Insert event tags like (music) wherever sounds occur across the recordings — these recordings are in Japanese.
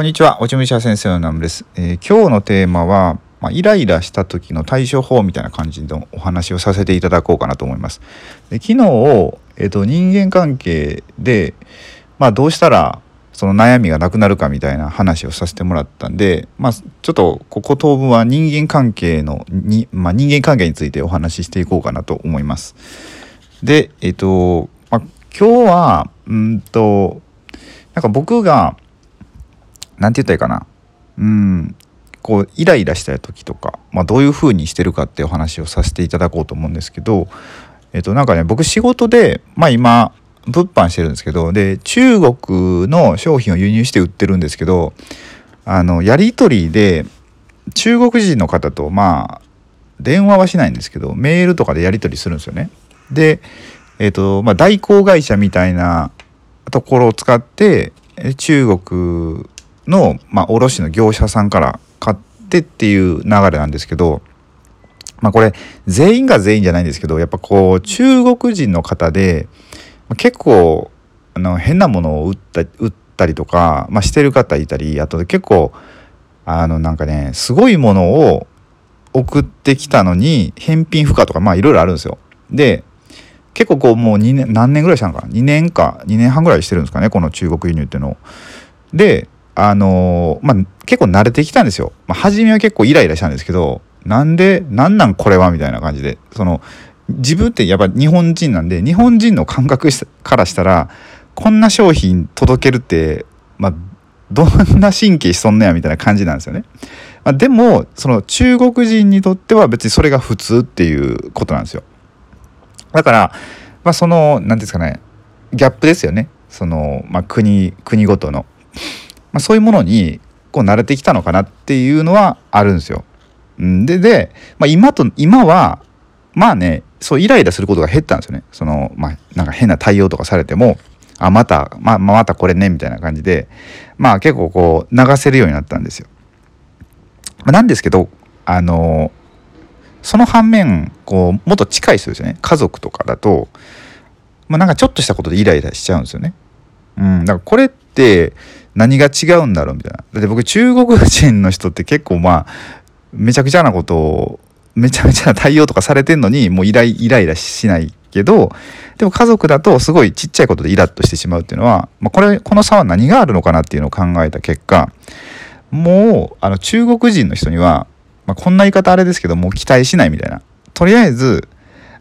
こんにちは、おちむしゃ先生のナムです、えー、今日のテーマは、まあ、イライラした時の対処法みたいな感じのお話をさせていただこうかなと思います。で昨日、えーと、人間関係で、まあ、どうしたらその悩みがなくなるかみたいな話をさせてもらったんで、まあ、ちょっとここ当分は人間関係のに、まあ、人間関係についてお話ししていこうかなと思います。で、えっ、ー、と、まあ、今日はうんとなんか僕が何て言ったらいいかなうんこうイライラした時とか、まあ、どういう風にしてるかっていうお話をさせていただこうと思うんですけどえっとなんかね僕仕事でまあ今物販してるんですけどで中国の商品を輸入して売ってるんですけどあのやり取りで中国人の方とまあ電話はしないんですけどメールとかでやり取りするんですよね。でえっ、とまあ代行会社みたいなところを使って中国の、まあ、卸の業者さんから買ってっていう流れなんですけど、まあ、これ全員が全員じゃないんですけどやっぱこう中国人の方で結構あの変なものを売った売ったりとか、まあ、してる方いたりあと結構あのなんかねすごいものを送ってきたのに返品不可とかまあいろいろあるんですよ。で結構こうもう2年何年ぐらいしたのかな？2年か2年半ぐらいしてるんですかねこの中国輸入っていうのを。であのー、まあ結構慣れてきたんですよ。まあ、初めは結構イライラしたんですけどなんでなんなんこれはみたいな感じでその自分ってやっぱ日本人なんで日本人の感覚からしたらこんな商品届けるってまあどんな神経しそんなやみたいな感じなんですよね。まあ、でもその中国人にとっては別にそれが普通っていうことなんですよ。だから、まあ、その何ですかねギャップですよねその、まあ、国国ごとの。まあ、そういうものにこう慣れてきたのかなっていうのはあるんですよ。でで、まあ、今と今はまあねそうイライラすることが減ったんですよね。そのまあなんか変な対応とかされてもあまたまあまたこれねみたいな感じでまあ結構こう流せるようになったんですよ。まあなんですけどあのその反面こうもっと近い人ですよね家族とかだと、まあ、なんかちょっとしたことでイライラしちゃうんですよね。うん、だからこれって何が違うんだろうみたいな。だって僕中国人の人って結構まあめちゃくちゃなことをめちゃめちゃな対応とかされてんのにもうイライライラしないけどでも家族だとすごいちっちゃいことでイラッとしてしまうっていうのは、まあ、これこの差は何があるのかなっていうのを考えた結果もうあの中国人の人には、まあ、こんな言い方あれですけどもう期待しないみたいなとりあえず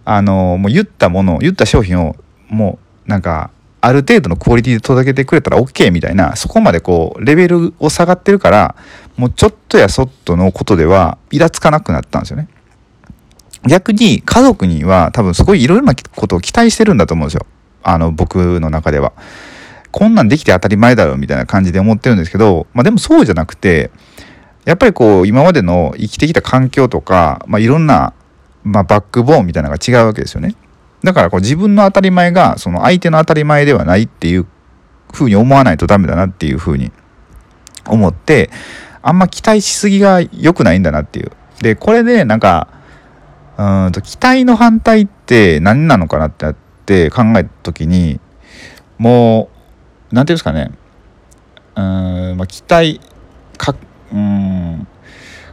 あのもう言ったもの言った商品をもうなんかある程度のクオリティで届けてくれたら OK みたいなそこまでこうレベルを下がってるからもうちょっとやそっとのことではイラつかなくなったんですよね。逆に家族には多分すごいいろいろなことを期待してるんだと思うんですよ。あの僕の中では。こんなんできて当たり前だろみたいな感じで思ってるんですけど、まあ、でもそうじゃなくてやっぱりこう今までの生きてきた環境とか、まあ、いろんな、まあ、バックボーンみたいなのが違うわけですよね。だからこう自分の当たり前がその相手の当たり前ではないっていうふうに思わないとダメだなっていうふうに思ってあんま期待しすぎが良くないんだなっていう。でこれでなんかうんと期待の反対って何なのかなってやって考えた時にもう何て言うんですかねうん、まあ、期待かうん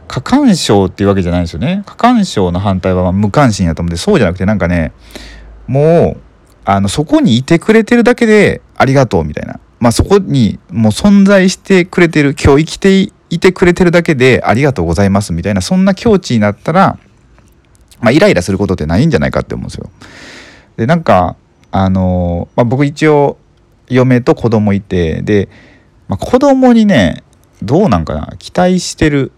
過干渉っていうわけじゃないですよね過干渉の反対は無関心やと思うんでそうじゃなくてなんかねもうあのそこにいてくれてるだけでありがとうみたいな。まあそこにもう存在してくれてる今日生きていてくれてるだけでありがとうございますみたいなそんな境地になったらまあイライラすることってないんじゃないかって思うんですよ。でなんかあの、まあ、僕一応嫁と子供いてで、まあ、子供にねどうなんかな期待してる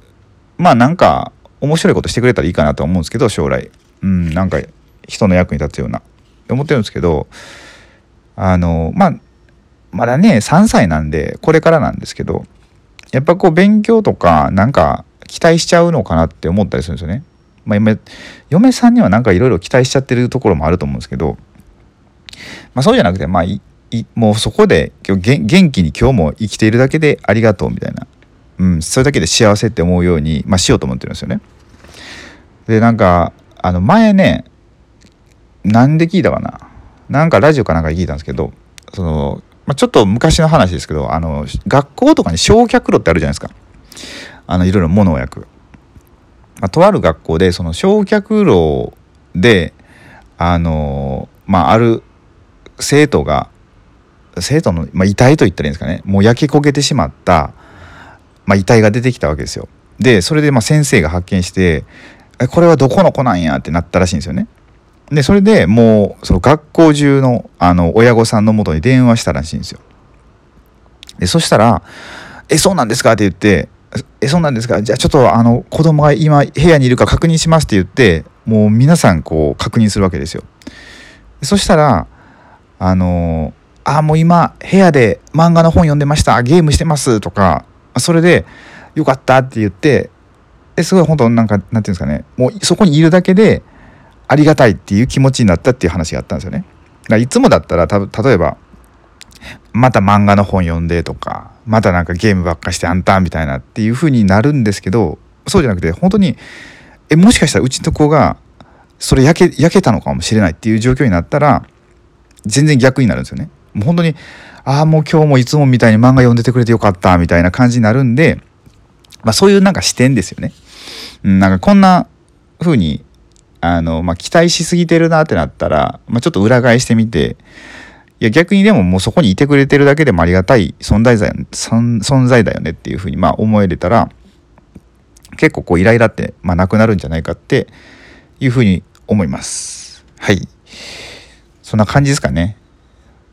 まあなんか面白いことしてくれたらいいかなと思うんですけど将来。うんなんか人の役に立つような。って思ってるんですけどあのまあまだね3歳なんでこれからなんですけどやっぱこう勉強とかなんか期待しちゃうのかなって思ったりするんですよね。まあ、嫁さんにはなんかいろいろ期待しちゃってるところもあると思うんですけど、まあ、そうじゃなくてまあもうそこで今日元気に今日も生きているだけでありがとうみたいな、うん、それだけで幸せって思うように、まあ、しようと思ってるんですよね。でなんかあの前ねなんで聞いたかな？なんかラジオかなんかで聞いたんですけどそのまあ、ちょっと昔の話ですけどあの学校とかに焼却炉ってあるじゃないですか。あのいろいろ物を焼く、まあ、とある学校でその焼却炉であのまあある生徒が生徒の、まあ、遺体と言ったらいいんですかね。もう焼き焦げてしまった、まあ、遺体が出てきたわけですよ。でそれでま先生が発見してこれはどこの子なんや？ってなったらしいんですよね。でそれでもうその学校中のあの親御さんのもとに電話したらしいんですよ。でそしたら「えそうなんですか?」って言って「えそうなんですかじゃあちょっとあの子供が今部屋にいるか確認します」って言ってもう皆さんこう確認するわけですよ。そしたらあの「あもう今部屋で漫画の本読んでました。ゲームしてます」とかそれで「よかった」って言ってすごい本当なんかなんていうんですかね。もうそこにいるだけでありがたいっていう気持ちになったっていう話があったんですよね。だからいつもだったらた例えばまた漫画の本読んでとかまたなんかゲームばっかしてあんたみたいなっていう風になるんですけどそうじゃなくて本当にえもしかしたらうちの子がそれ焼け焼けたのかもしれないっていう状況になったら全然逆になるんですよね。もう本当にああもう今日もいつもみたいに漫画読んでてくれてよかったみたいな感じになるんで、まあ、そういうなんか視点ですよね。うん、なんかこんな風にあの、まあ、期待しすぎてるなってなったら、まあ、ちょっと裏返してみていや逆にでももうそこにいてくれてるだけでもありがたい存在だよ、ね、存在だよねっていうふうにま思えれたら結構こうイライラって、ま、なくなるんじゃないかっていうふうに思います。はい。そんな感じですかね。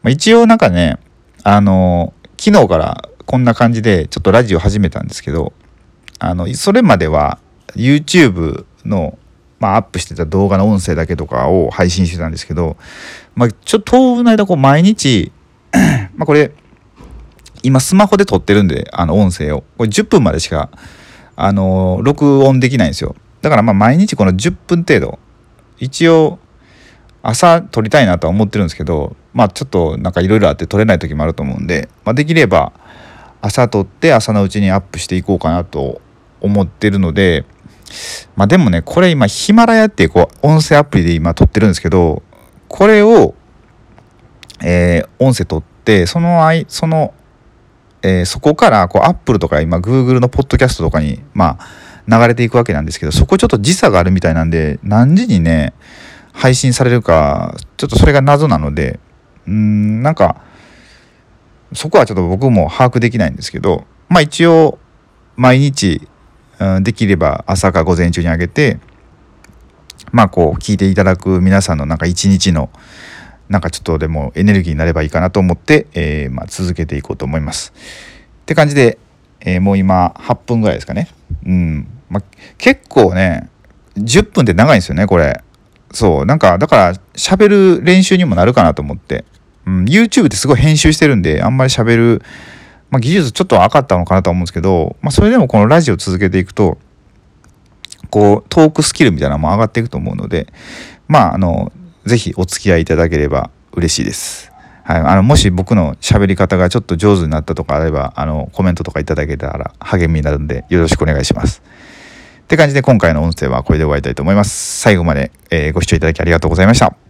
まあ、一応なんかね、あの、昨日からこんな感じでちょっとラジオ始めたんですけど、あの、それまでは YouTube の、まあ、アップしてた動画の音声だけとかを配信してたんですけど、まあ、ちょっと当分の間こう毎日 (coughs) まあこれ今スマホで撮ってるんであの音声を。これ10分までしかあの録音できないんですよ。だからまあ毎日この10分程度一応朝撮りたいなとは思ってるんですけどまあちょっとなんかいろいろあって撮れない時もあると思うんで、まあ、できれば朝撮って朝のうちにアップしていこうかなと思ってるのでまあでもねこれ今ヒマラヤっていうこう音声アプリで今撮ってるんですけどこれを、えー、音声撮ってそのいその、えー、そこからこうアップルとか今 Google のポッドキャストとかにまあ流れていくわけなんですけどそこちょっと時差があるみたいなんで何時にね配信されるかちょっとそれが謎なのでうんなんかそこはちょっと僕も把握できないんですけどまあ一応毎日、うん、できれば朝か午前中にあげてまあこう聞いていただく皆さんのなんか一日のなんかちょっとでもエネルギーになればいいかなと思って、えー、まあ続けていこうと思います。って感じで、えー、もう今8分ぐらいですかね。うん。まあ、結構ね10分って長いんですよねこれそうなんかだから喋る練習にもなるかなと思って、うん、YouTube ってすごい編集してるんであんまり喋る、まあ、技術ちょっと分かったのかなと思うんですけど、まあ、それでもこのラジオ続けていくとこうトークスキルみたいなのも上がっていくと思うのでまああの是非お付き合いいただければ嬉しいです。はい、あのもし僕の喋り方がちょっと上手になったとかあればあのコメントとかいただけたら励みになるんでよろしくお願いします。って感じで今回の音声はこれで終わりたいと思います。最後まで、えー、ご視聴いただきありがとうございました。